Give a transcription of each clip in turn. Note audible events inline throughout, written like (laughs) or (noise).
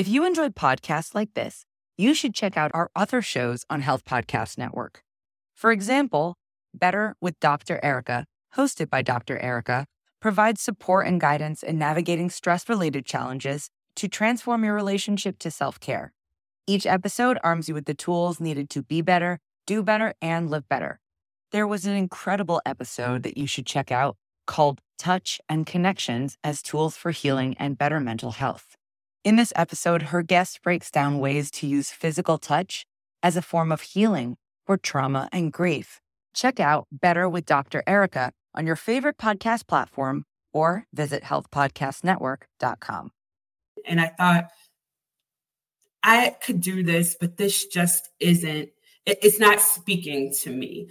If you enjoyed podcasts like this, you should check out our other shows on Health Podcast Network. For example, Better with Dr. Erica, hosted by Dr. Erica, provides support and guidance in navigating stress related challenges to transform your relationship to self care. Each episode arms you with the tools needed to be better, do better, and live better. There was an incredible episode that you should check out called Touch and Connections as Tools for Healing and Better Mental Health. In this episode, her guest breaks down ways to use physical touch as a form of healing for trauma and grief. Check out Better with Dr. Erica on your favorite podcast platform or visit healthpodcastnetwork.com. And I thought, I could do this, but this just isn't, it's not speaking to me.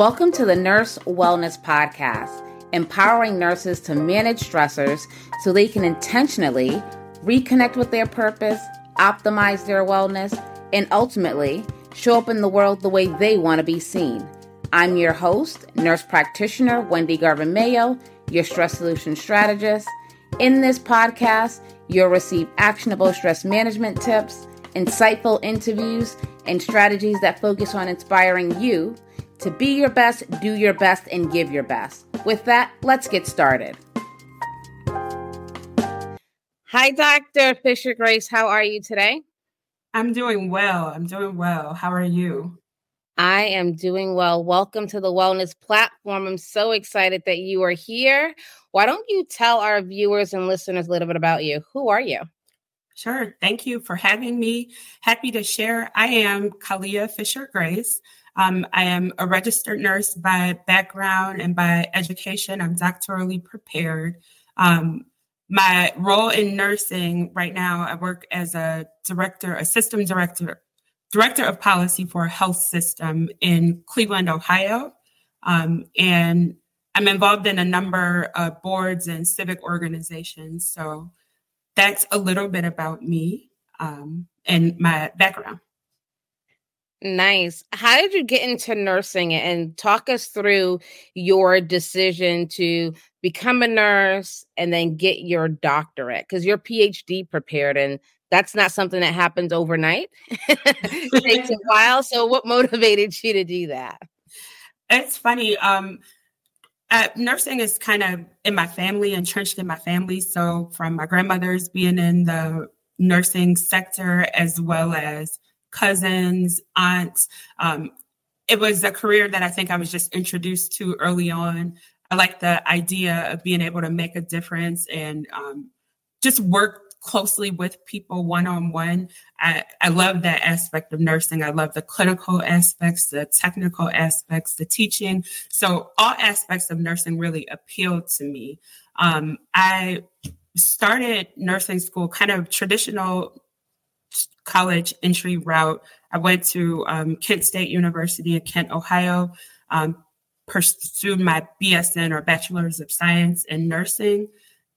Welcome to the Nurse Wellness Podcast, empowering nurses to manage stressors so they can intentionally reconnect with their purpose, optimize their wellness, and ultimately show up in the world the way they want to be seen. I'm your host, nurse practitioner Wendy Garvin Mayo, your stress solution strategist. In this podcast, you'll receive actionable stress management tips, insightful interviews, and strategies that focus on inspiring you to be your best, do your best, and give your best. With that, let's get started. Hi, Dr. Fisher Grace. How are you today? I'm doing well. I'm doing well. How are you? I am doing well. Welcome to the Wellness Platform. I'm so excited that you are here. Why don't you tell our viewers and listeners a little bit about you? Who are you? Sure. Thank you for having me. Happy to share. I am Khaliah Fisher Grace. Um, I am a registered nurse by background and by education. I'm doctorally prepared. Um, my role in nursing right now, I work as a director, a system director, director of policy for a health system in Cleveland, Ohio. Um, and I'm involved in a number of boards and civic organizations. So that's a little bit about me um, and my background. Nice. How did you get into nursing and talk us through your decision to become a nurse and then get your doctorate? Because you're PhD prepared and that's not something that happens overnight. (laughs) it takes a (laughs) while. So what motivated you to do that? It's funny. Um, uh, nursing is kind of in my family, entrenched in my family. So from my grandmother's being in the nursing sector as well as cousins, aunts. Um, it was a career that I think I was just introduced to early on. I like the idea of being able to make a difference and um, just work closely with people one on one. I love that aspect of nursing. I love the clinical aspects, the technical aspects, the teaching. So, all aspects of nursing really appealed to me. Um, I started nursing school kind of traditional college entry route. I went to um, Kent State University in Kent, Ohio, um, pursued my BSN or Bachelor's of Science in Nursing,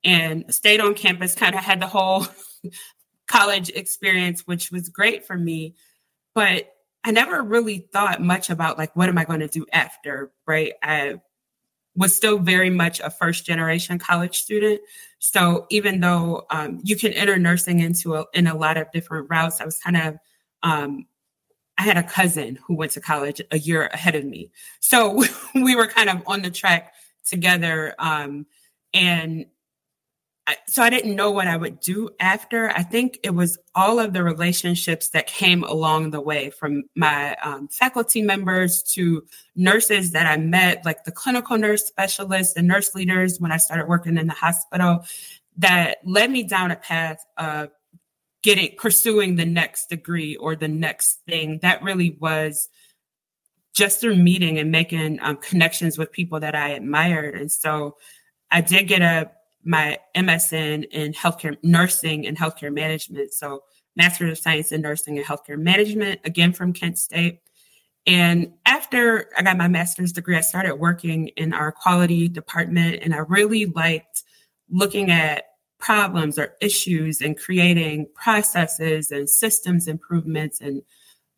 and stayed on campus. Kind of had the whole (laughs) college experience, which was great for me. But I never really thought much about like what am I going to do after, right? I was still very much a first generation college student. So even though um, you can enter nursing into a, in a lot of different routes, I was kind of um, I had a cousin who went to college a year ahead of me, so (laughs) we were kind of on the track together. Um, and so I didn't know what I would do after. I think it was all of the relationships that came along the way from my um, faculty members to nurses that I met, like the clinical nurse specialists and nurse leaders when I started working in the hospital, that led me down a path of getting pursuing the next degree or the next thing. That really was just through meeting and making um, connections with people that I admired. And so I did get a my MSN in healthcare nursing and healthcare management. So Master of Science in Nursing and Healthcare Management, again from Kent State. And after I got my master's degree, I started working in our quality department, and I really liked looking at problems or issues and creating processes and systems improvements and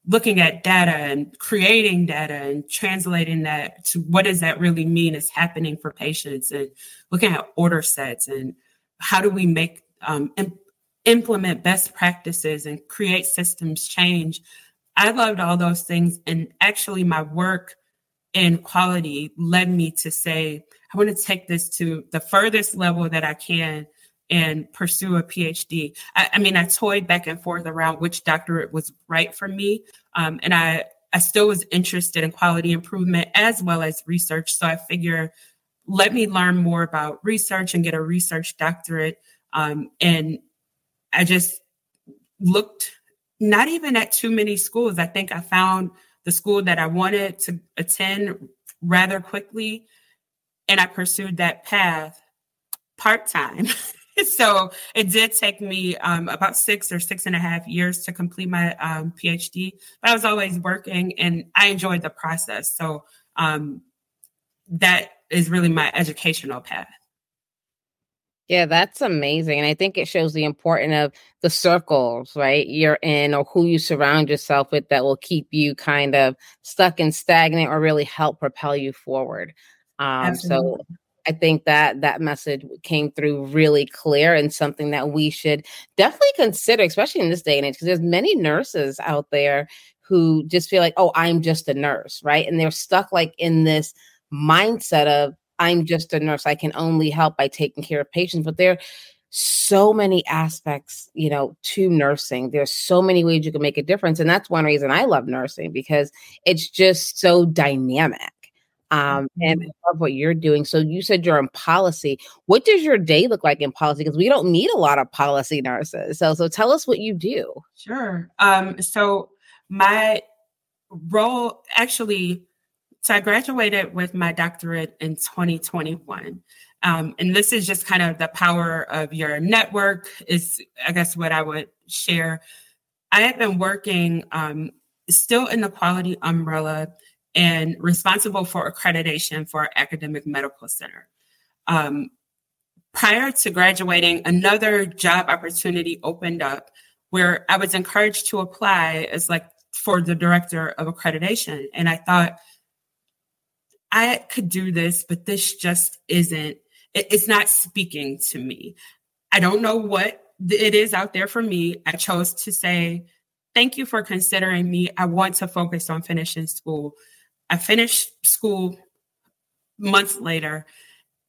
looking at data and creating data and translating that to what does that really mean is happening for patients and looking at order sets and how do we make um, imp- implement best practices and create systems change. I loved all those things and actually my work in quality led me to say i want to take this to the furthest level that i can and pursue a PhD. I, I, mean, I toyed back and forth around which doctorate was right for me. Um, and I, I still was interested in quality improvement as well as research. So I figure, let me learn more about research and get a research doctorate. Um, and I just looked not even at too many schools. I think I found the school that I wanted to attend rather quickly. And I pursued that path part time. (laughs) (laughs) so it did take me um, about six or six and a half years to complete my um, PhD, but I was always working and I enjoyed the process. So um, that is really my educational path. Yeah, that's amazing. And I think it shows the importance of the circles, right? You're in or who you surround yourself with that will keep you kind of stuck and stagnant or really help propel you forward. Um, so I think that that message came through really clear and something that we should definitely consider, especially in this day and age, because there's many nurses out there who just feel like, oh, I'm just a nurse, right? And they're stuck like in this mindset of I'm just a nurse. I can only help by taking care of patients. But there are so many aspects, you know, to nursing. There's so many ways you can make a difference. And that's one reason I love nursing because it's just so dynamic um, and I love what you're doing. So you said you're in policy. What does your day look like in policy? Because we don't need a lot of policy nurses. So so tell us what you do. Sure. Um, so my role actually, so I graduated with my doctorate in 2021. Um, and this is just kind of the power of your network is I guess what I would share. I have been working um, still in the quality umbrella and responsible for accreditation for our academic medical center. Um, prior to graduating, another job opportunity opened up where I was encouraged to apply as like for the director of accreditation. And I thought, I could do this, but this just isn't, it, it's not speaking to me. I don't know what it is out there for me. I chose to say, thank you for considering me. I want to focus on finishing school. I finished school months later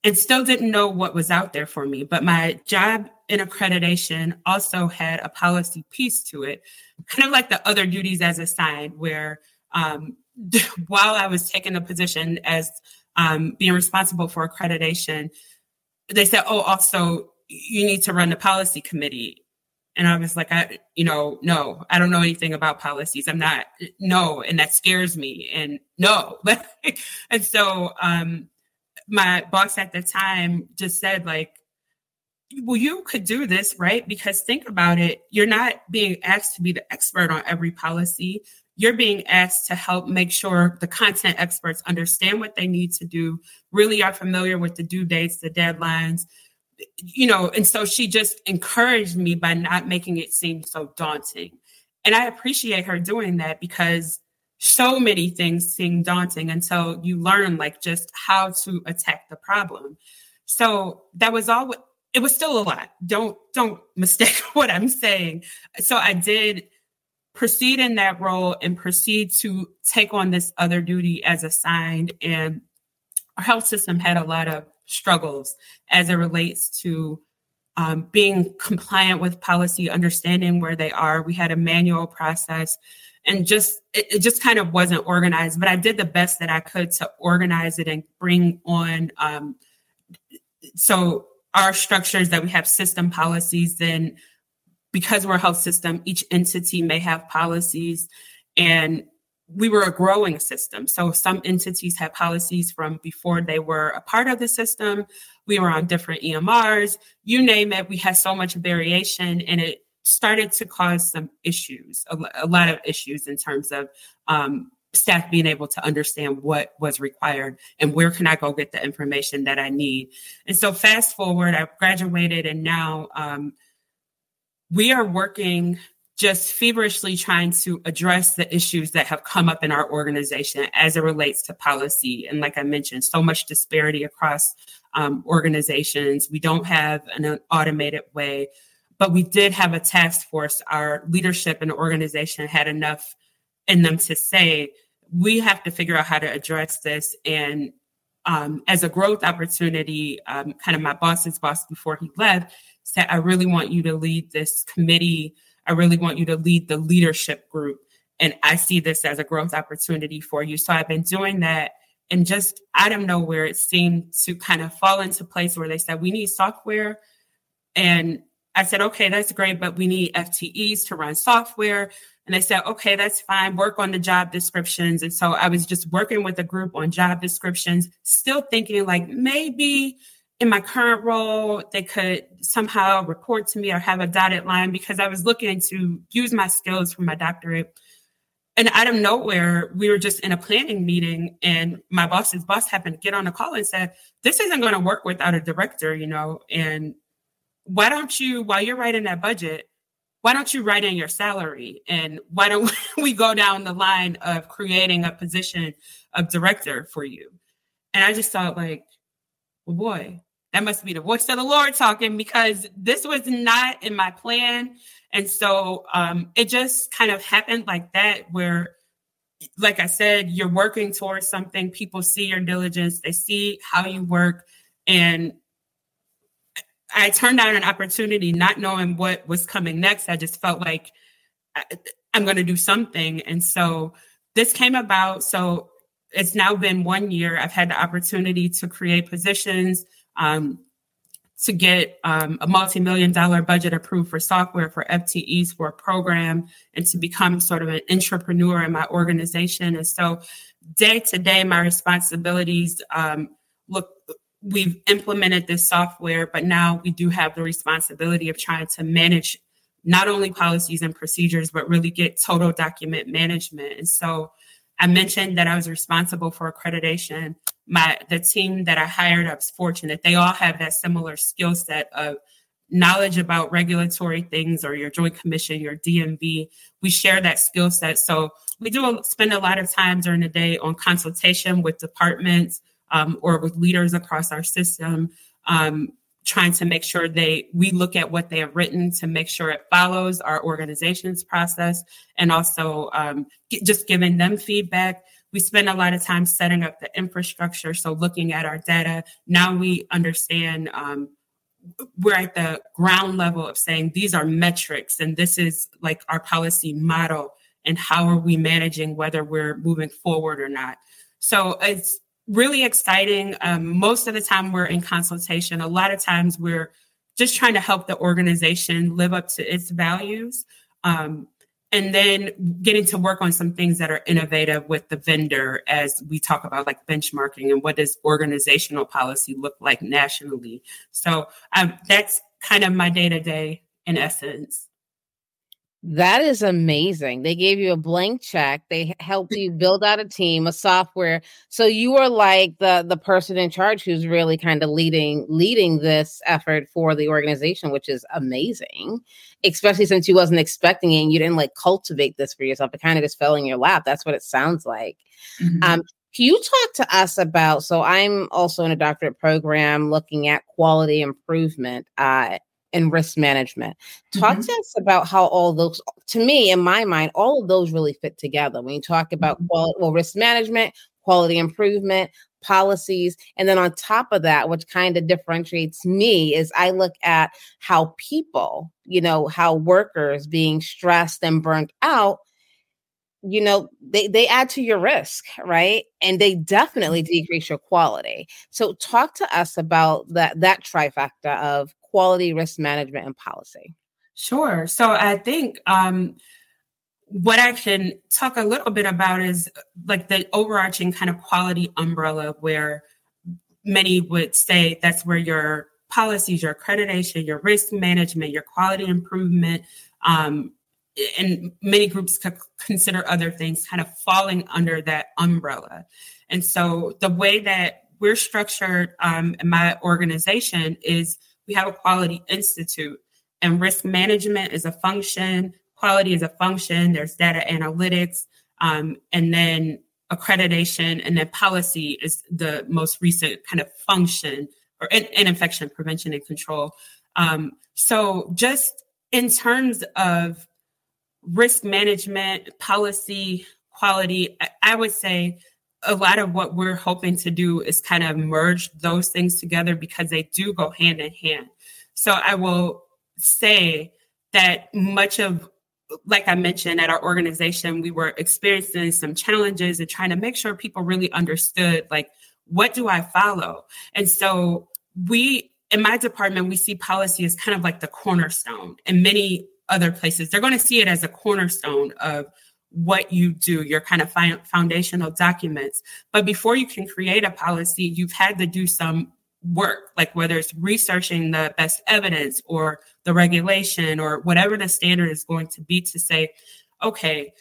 and still didn't know what was out there for me. But my job in accreditation also had a policy piece to it, kind of like the other duties as assigned, where um, (laughs) while I was taking the position as um, being responsible for accreditation, they said, oh, also, you need to run the policy committee. And I was like, I, you know, no, I don't know anything about policies. I'm not, no, and that scares me. And no, (laughs) and so um, my boss at the time just said, like, well, you could do this, right? Because think about it, you're not being asked to be the expert on every policy. You're being asked to help make sure the content experts understand what they need to do, really are familiar with the due dates, the deadlines, you know, and so she just encouraged me by not making it seem so daunting. And I appreciate her doing that because so many things seem daunting until you learn like just how to attack the problem. So that was all it was still a lot. Don't don't mistake (laughs) what I'm saying. So I did proceed in that role and proceed to take on this other duty as assigned and our health system had a lot of struggles as it relates to um, being compliant with policy, understanding where they are. We had a manual process and just it, it, just kind of wasn't organized, but I did the best that I could to organize it and bring on um, so our structures that we have system policies then because we're a health system each entity may have policies and we were a growing system. So some entities had policies from before they were a part of the system. We were on different EMRs, you name it. We had so much variation and it started to cause some issues, a, lot of issues in terms of um, staff being able to understand what was required and where can I go get the information that I need. And so fast forward, I graduated and now um, we are working just feverishly trying to address the issues that have come up in our organization as it relates to policy. And like I mentioned, so much disparity across um, organizations. We don't have an automated way, but we did have a task force. Our leadership and organization had enough in them to say, we have to figure out how to address this. And um, as a growth opportunity, um, kind of my boss's boss before he left said, I really want you to lead this committee I really want you to lead the leadership group. And I see this as a growth opportunity for you. So I've been doing that. And just out of nowhere, it seemed to kind of fall into place where they said, we need software. And I said, okay, that's great, but we need FTEs to run software. And they said, okay, that's fine. Work on the job descriptions. And so I was just working with a group on job descriptions, still thinking like maybe in my current role, they could somehow report to me or have a dotted line because I was looking to use my skills for my doctorate. And out of nowhere, we were just in a planning meeting, and my boss's boss happened to get on the call and said, This isn't going to work without a director, you know. And why don't you, while you're writing that budget, why don't you write in your salary? And why don't (laughs) we go down the line of creating a position of director for you? And I just thought, like, well, boy, that must be the voice of the Lord talking because this was not in my plan. And so um, it just kind of happened like that, where, like I said, you're working towards something. People see your diligence, they see how you work. And I turned down an opportunity not knowing what was coming next. I just felt like I'm going to do something. And so this came about. So it's now been one year. I've had the opportunity to create positions um, to get um, a multi-million dollar budget approved for software for FTEs for a program and to become sort of an entrepreneur in my organization. And so day to day, my responsibilities um, look, we've implemented this software, but now we do have the responsibility of trying to manage not only policies and procedures, but really get total document management. And so I mentioned that I was responsible for accreditation. My the team that I hired, I was fortunate. They all have that similar skill set of knowledge about regulatory things or your joint commission, your DNV. We share that skill set. So we do spend a lot of time during the day on consultation with departments um, or with leaders across our system. Um, trying to make sure they we look at what they have written to make sure it follows our organization's process and also um, just giving them feedback we spend a lot of time setting up the infrastructure so looking at our data now we understand um, we're at the ground level of saying these are metrics and this is like our policy model and how are we managing whether we're moving forward or not so it's really exciting. Um, most of the time, we're in consultation. A lot of times, we're just trying to help the organization live up to its values. Um, and then getting to work on some things that are innovative with the vendor as we talk about like benchmarking and what does organizational policy look like nationally. So um, that's kind of my day to day in essence. That is amazing. They gave you a blank check. They helped you build out a team, a software. So you are like the the person in charge who's really kind of leading leading this effort for the organization, which is amazing. Especially since you wasn't expecting it and you didn't like cultivate this for yourself. It kind of just fell in your lap. That's what it sounds like. Mm-hmm. Um, can you talk to us about? So I'm also in a doctorate program looking at quality improvement. Uh, and risk management. Talk mm-hmm. to us about how all those, to me, in my mind, all of those really fit together. When you talk about mm-hmm. quality, well, risk management, quality improvement, policies, and then on top of that, which kind of differentiates me is I look at how people, you know, how workers being stressed and burnt out you know they they add to your risk right and they definitely mm-hmm. decrease your quality so talk to us about that that trifecta of quality risk management and policy? Sure. So I think um, what I can talk a little bit about is like the overarching kind of quality umbrella where many would say that's where your policies, your accreditation, your risk management, your quality improvement, um, and many groups could consider other things kind of falling under that umbrella. And so the way that we're structured um, in my organization is we have a quality institute and risk management is a function quality is a function, there's data analytics, um, and then accreditation, and then policy is the most recent kind of function or in, in infection prevention and control. Um, so just in terms of risk management, policy, quality, I would say a lot of what we're hoping to do is kind of merge those things together because they do go hand in hand. So I will say that much of like I mentioned at our organization, we were experiencing some challenges and trying to make sure people really understood like what do I follow? And so we in my department, we see policy as kind of like the cornerstone. In many other places, they're going to see it as a cornerstone of what you do, your kind of foundational documents. But before you can create a policy, you've had to do some work, like whether it's researching the best evidence or the regulation or whatever the standard is going to be to say, okay,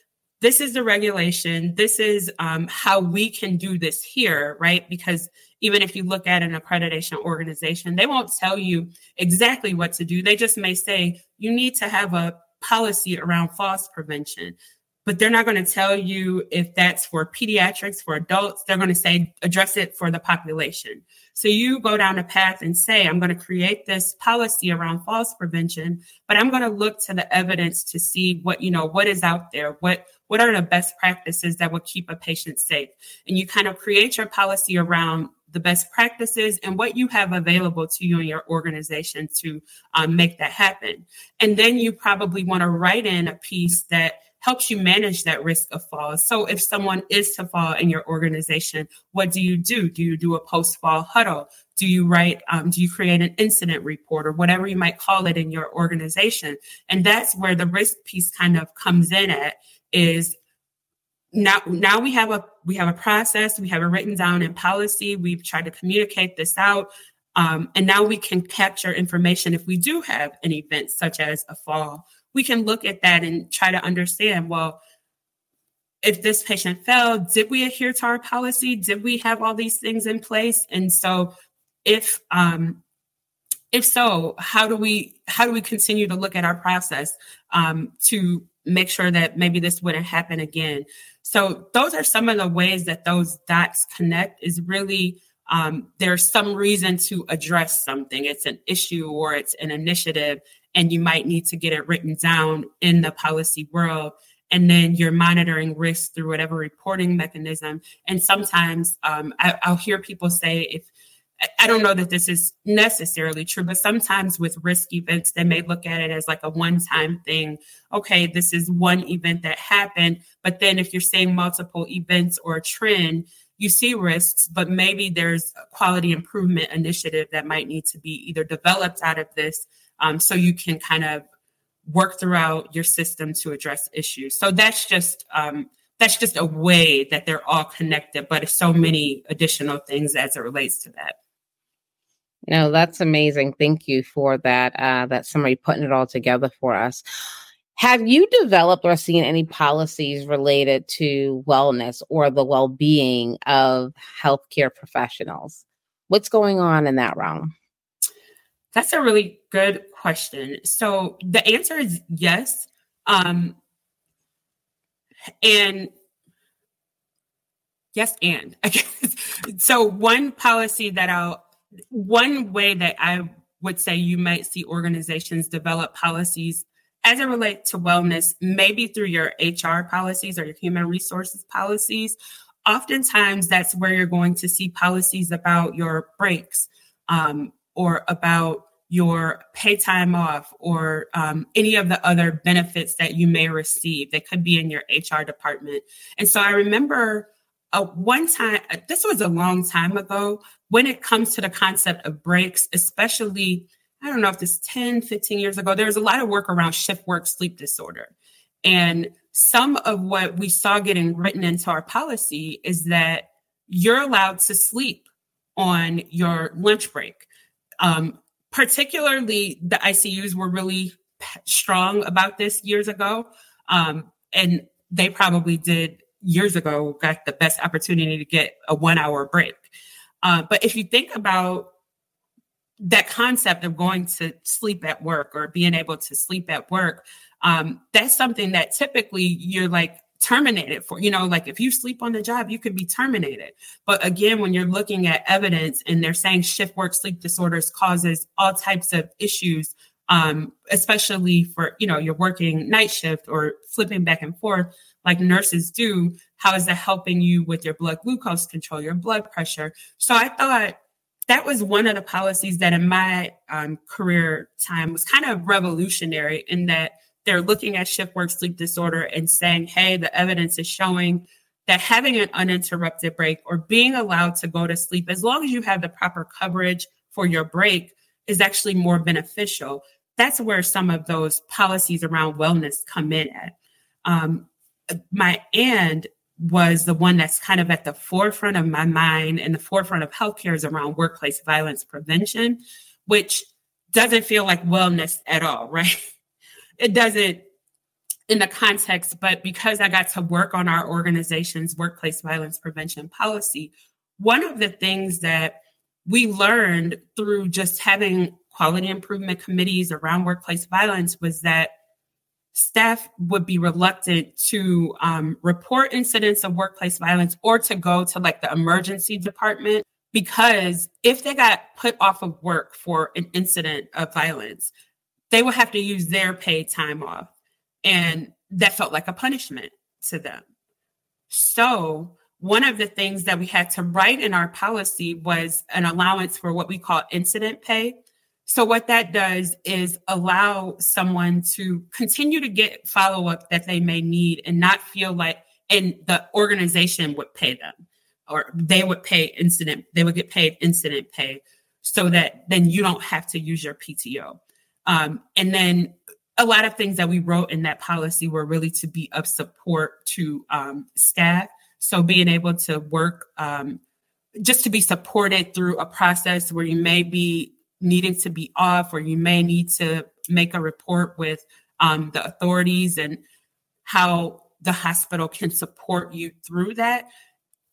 this is the regulation. This is um, how we can do this here, right? Because even if you look at an accreditation organization, they won't tell you exactly what to do. They just may say, you need to have a policy around falls prevention but they're not going to tell you if that's for pediatrics, for adults. They're going to say, address it for the population. So you go down a path and say, I'm going to create this policy around falls prevention, but I'm going to look to the evidence to see what, you know, what is out there, what, what are the best practices that will keep a patient safe. And you kind of create your policy around the best practices and what you have available to you and your organization to um, make that happen. And then you probably want to write in a piece that helps you manage that risk of falls. So if someone is to fall in your organization, what do you do? Do you do a post fall huddle? Do you write, um, do you create an incident report or whatever you might call it in your organization? And that's where the risk piece kind of comes in at is now now we have a we have a process we have it written down in policy we've tried to communicate this out um, and now we can capture information if we do have an event such as a fall we can look at that and try to understand well if this patient fell did we adhere to our policy? Did we have all these things in place? And so if um, if so how do we how do we continue to look at our process um, to make sure that maybe this wouldn't happen again? So those are some of the ways that those dots connect is really um, there's some reason to address something. It's an issue or it's an initiative and you might need to get it written down in the policy world and then you're monitoring risk through whatever reporting mechanism and sometimes um, I, i'll hear people say if I don't know that this is necessarily true, but sometimes with risk events, they may look at it as like a one time thing. Okay, this is one event that happened. But then if you're seeing multiple events or a trend, you see risks, but maybe there's a quality improvement initiative that might need to be either developed out of this um, so you can kind of work throughout your system to address issues. So that's just um, that's just a way that they're all connected, but so many additional things as it relates to that. No, that's amazing. Thank you for that. Uh, that summary, putting it all together for us. Have you developed or seen any policies related to wellness or the well being of healthcare professionals? What's going on in that realm? That's a really good question. So the answer is yes. Um, and yes, and I guess. (laughs) So one policy that I'll, one way that I would say you might see organizations develop policies as it relates to wellness, maybe through your HR policies or your human resources policies. Oftentimes, that's where you're going to see policies about your breaks, um, or about your pay time off or um, any of the other benefits that you may receive that could be in your HR department. And so I remember uh, one time, uh, this was a long time ago, when it comes to the concept of breaks, especially, I don't know if this 10, 15 years ago, there was a lot of work around shift work sleep disorder. And some of what we saw getting written into our policy is that you're allowed to sleep on your lunch break. Um, particularly, the ICUs were really strong about this years ago. Um, and they probably did years ago, got the best opportunity to get a one hour break. Uh, but if you think about that concept of going to sleep at work or being able to sleep at work, um, that's something that typically you're like terminated for. You know, like if you sleep on the job, you could be terminated. But again, when you're looking at evidence and they're saying shift work sleep disorders causes all types of issues, um, especially for, you know, you're working night shift or flipping back and forth like nurses do. How is that helping you with your blood glucose control, your blood pressure? So I thought that was one of the policies that in my um, career time was kind of revolutionary in that they're looking at shift work sleep disorder and saying, hey, the evidence is showing that having an uninterrupted break or being allowed to go to sleep, as long as you have the proper coverage for your break, is actually more beneficial. That's where some of those policies around wellness come in at. Um, my and was the one that's kind of at the forefront of my mind and the forefront of healthcare is around workplace violence prevention, which doesn't feel like wellness at all, (laughs) right? It doesn't in the context, but because I got to work on our organization's workplace violence prevention policy, one of the things that we learned through just having quality improvement committees around workplace violence was that staff would be reluctant to um, report incidents of workplace violence or to go to like the emergency department because if they got put off of work for an incident of violence, they would have to use their paid time off. And that felt like a punishment to them. So, one of the things that we had to write in our policy was an allowance for what we call incident pay. So, what that does is allow someone to continue to get follow up that they may need and not feel like, and the organization would pay them or they would pay incident, they would get paid incident pay so that then you don't have to use your PTO. Um, and then a lot of things that we wrote in that policy were really to be of support to um, staff. So being able to work um, just to be supported through a process where you may be needing to be off or you may need to make a report with um, the authorities and how the hospital can support you through that.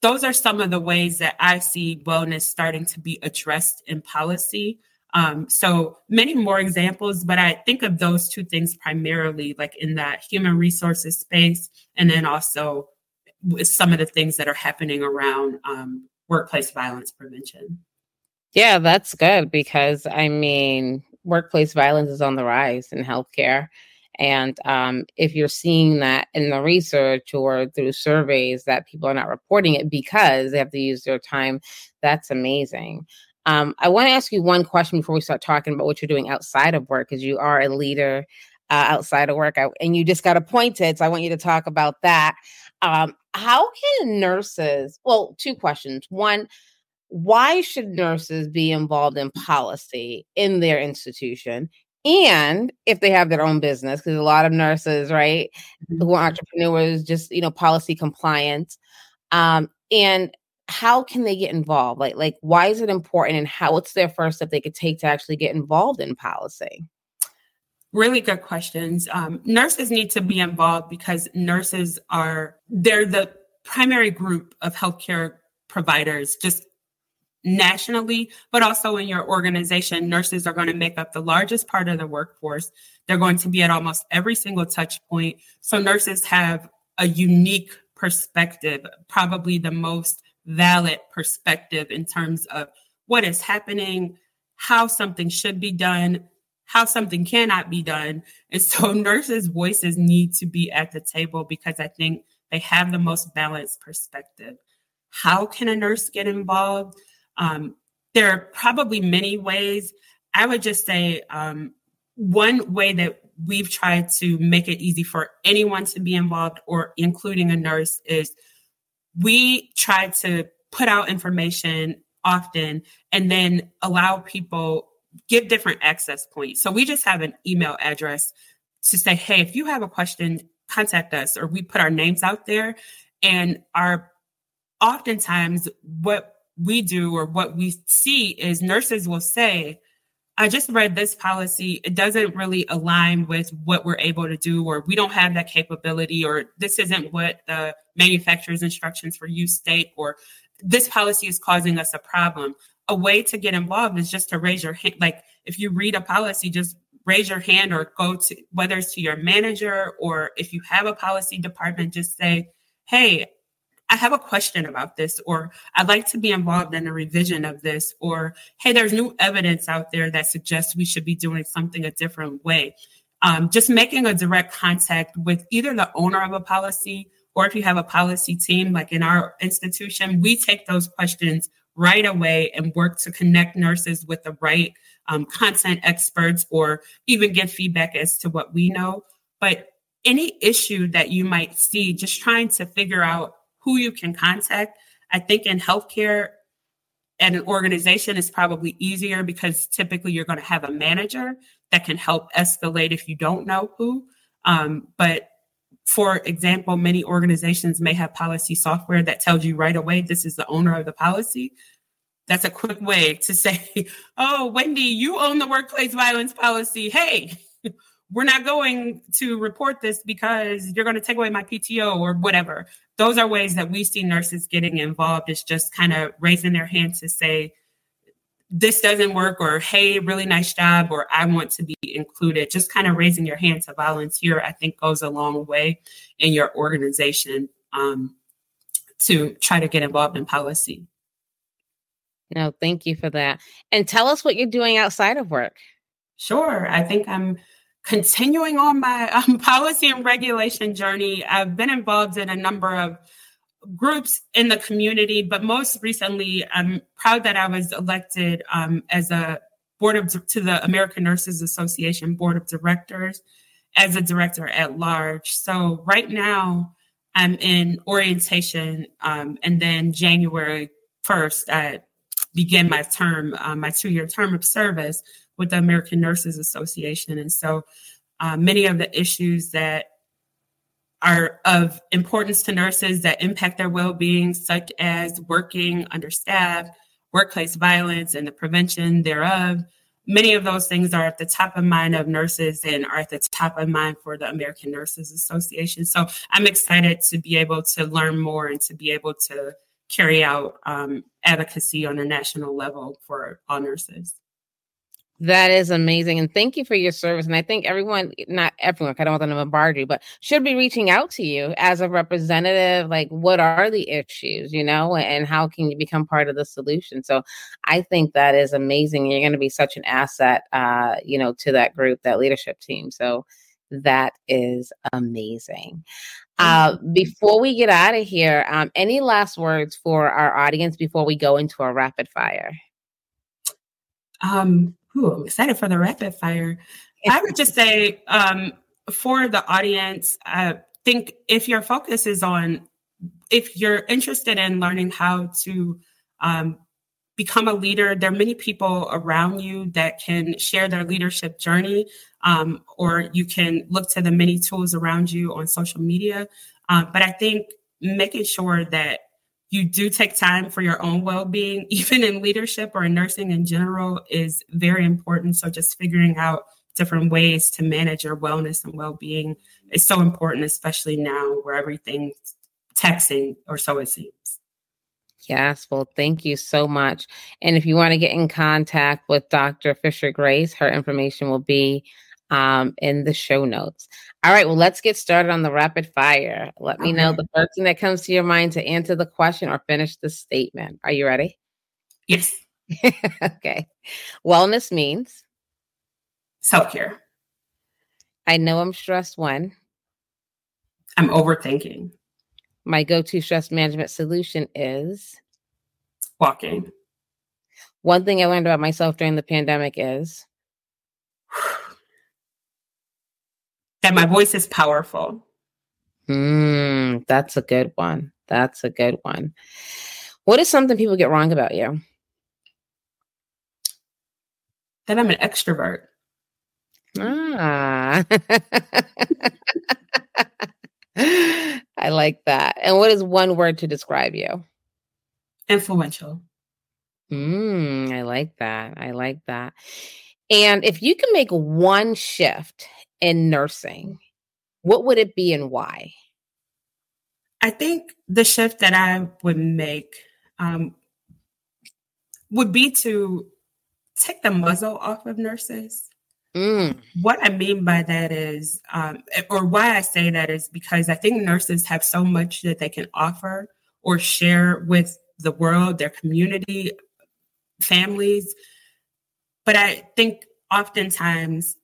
Those are some of the ways that I see wellness starting to be addressed in policy. Um, so many more examples, but I think of those two things primarily, like in that human resources space, and then also with some of the things that are happening around um, workplace violence prevention. Yeah, that's good because I mean, workplace violence is on the rise in healthcare. And um, if you're seeing that in the research or through surveys that people are not reporting it because they have to use their time, that's amazing. Um, I want to ask you one question before we start talking about what you're doing outside of work, because you are a leader uh, outside of work, and you just got appointed. So I want you to talk about that. Um, how can nurses? Well, two questions. One, why should nurses be involved in policy in their institution? And if they have their own business, because a lot of nurses, right, mm-hmm. who are entrepreneurs, just you know, policy compliant. Um, and how can they get involved? Like, like why is it important and how what's their first step they could take to actually get involved in policy? Really good questions. Um, nurses need to be involved because nurses are they're the primary group of healthcare providers just nationally, but also in your organization. Nurses are going to make up the largest part of the workforce. They're going to be at almost every single touch point. So nurses have a unique perspective, probably the most valid perspective in terms of what is happening, how something should be done, how something cannot be done. And so (laughs) nurses' voices need to be at the table because I think they have the most balanced perspective. How can a nurse get involved? Um, there are probably many ways. I would just say um, one way that we've tried to make it easy for anyone to be involved, or including a nurse, is we try to put out information often and then allow people give different access points. So we just have an email address to say, hey, if you have a question, contact us, or we put our names out there. And our oftentimes what we do or what we see is nurses will say, I just read this policy. It doesn't really align with what we're able to do, or we don't have that capability, or this isn't what the manufacturer's instructions for use state, or this policy is causing us a problem. A way to get involved is just to raise your hand. Like if you read a policy, just raise your hand or go to whether it's to your manager or if you have a policy department, just say, hey, I have a question about this, or I'd like to be involved in a revision of this, or hey, there's new evidence out there that suggests we should be doing something a different way. Um, just making a direct contact with either the owner of a policy or if you have a policy team, like in our institution, we take those questions right away and work to connect nurses with the right um, content experts or even get feedback as to what we know. But any issue that you might see, just trying to figure out who you can contact. I think in healthcare and an organization is probably easier because typically you're going to have a manager that can help escalate if you don't know who. Um, but for example, many organizations may have policy software that tells you right away this is the owner of the policy. That's a quick way to (laughs) say, oh, Wendy, you own the workplace violence policy. Hey, we're not going to report this because you're going to take away my PTO or whatever. Those are ways that we see nurses getting involved. It's just kind of raising their hand to say, this doesn't work, or hey, really nice job, or I want to be included. Just kind of raising your hand to volunteer, I think, goes a long way in your organization um, to try to get involved in policy. No, thank you for that. And tell us what you're doing outside of work. Sure. I think I'm continuing on my (laughs) um, policy and regulation journey. I've been involved in a number of groups in the community, but most recently, I'm proud that I was elected um, as a board of to the American Nurses Association board of directors as a director at large. So right now, I'm in orientation, um, and then January 1st, I begin my term, uh, my two-year term of service with the American Nurses Association. And so uh, many of the issues that are of importance to nurses that impact their well-being, such as working understaffed, workplace violence, and the prevention thereof. Many of those things are at the top of mind of nurses and are at the top of mind for the American Nurses Association. So I'm excited to be able to learn more and to be able to carry out um, advocacy on a national level for all nurses. That is amazing. And thank you for your service. And I think everyone, not everyone, I don't want them to bombard you, but should be reaching out to you as a representative. Like, what are the issues, you know, and how can you become part of the solution? So I think that is amazing. You're going to be such an asset, uh, you know, to that group, that leadership team. So that is amazing. Uh, before we get out of here, um, any last words for our audience before we go into a rapid fire? Um, Ooh, I'm excited for the rapid fire. I would just say um, for the audience, I think if your focus is on, if you're interested in learning how to um, become a leader, there are many people around you that can share their leadership journey, um, or you can look to the many tools around you on social media. Um, but I think making sure that you do take time for your own well-being (laughs) even in leadership or in nursing in general is very important so just figuring out different ways to manage your wellness and well-being is so important especially now where everything's texting or so it seems Yes, well, thank you so much. And if you want to get in contact with Dr. Fisher Grace, her information will be um, in the show notes. All right, well, let's get started on the rapid fire. Let me know the first thing that comes to your mind to answer the question or finish the statement. Are you ready? Yes. (laughs) okay. Wellness means self care. I know I'm stressed when I'm overthinking. My go to stress management solution is walking. One thing I learned about myself during the pandemic is that my voice is powerful. Mm, that's a good one. That's a good one. What is something people get wrong about you? That I'm an extrovert. Ah. (laughs) I like that. And what is one word to describe you? Influential. Mm, I like that. I like that. And if you can make one shift in nursing, what would it be and why? I think the shift that I would make um, would be to take the muzzle off of nurses. Mm. What I mean by that is, um, or why I say that is because I think nurses have so much that they can offer or share with the world, their community, families. But I think oftentimes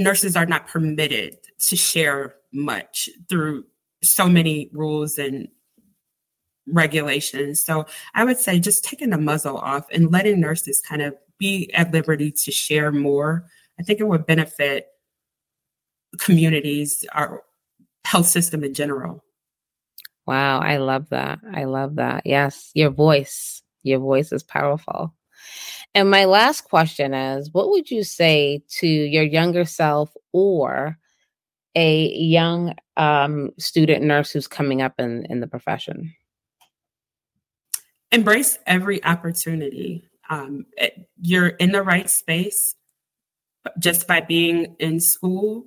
nurses are not permitted to share much through so many rules and regulations. So I would say just taking the muzzle off and letting nurses kind of be at liberty to share more. I think it would benefit communities, our health system in general. Wow, I love that. I love that. Yes, your voice, your voice is powerful. And my last question is what would you say to your younger self or a young um, student nurse who's coming up in, in the profession? Embrace every opportunity. Um, eh, you're in the right space just by being in school,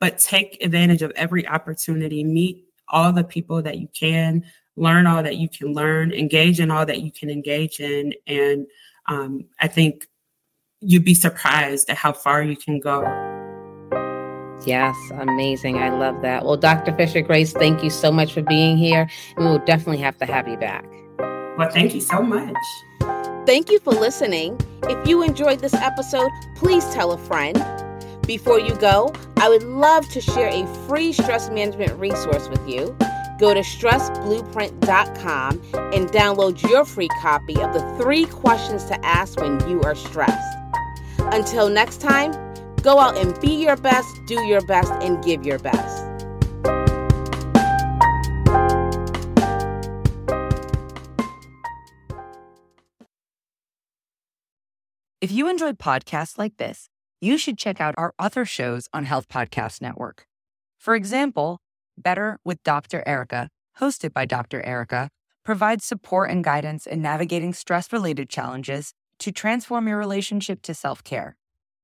but take advantage of every opportunity. Meet all the people that you can, learn all that you can learn, engage in all that you can engage in. And um, I think you'd be surprised at how far you can go. Yes, amazing. I love that. Well, Dr. Fisher Grace, thank you so much for being here. And we'll definitely have to have you back. Well, thank you so much. Thank you for listening. If you enjoyed this episode, please tell a friend. Before you go, I would love to share a free stress management resource with you. Go to stressblueprint.com and download your free copy of the three questions to ask when you are stressed. Until next time, go out and be your best, do your best, and give your best. If you enjoyed podcasts like this, you should check out our other shows on Health Podcast Network. For example, Better with Dr. Erica, hosted by Dr. Erica, provides support and guidance in navigating stress related challenges to transform your relationship to self care.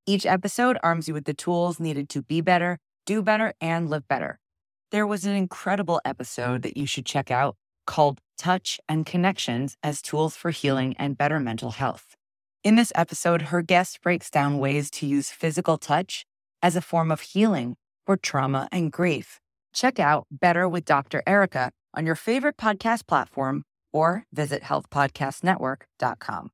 Each episode arms you with the tools needed to be better, do better, and live better. There was an incredible episode that you should check out called Touch and Connections as Tools for Healing and Better Mental Health. In this episode, her guest breaks down ways to use physical touch as a form of healing for trauma and grief. Check out Better with Dr. Erica on your favorite podcast platform or visit healthpodcastnetwork.com.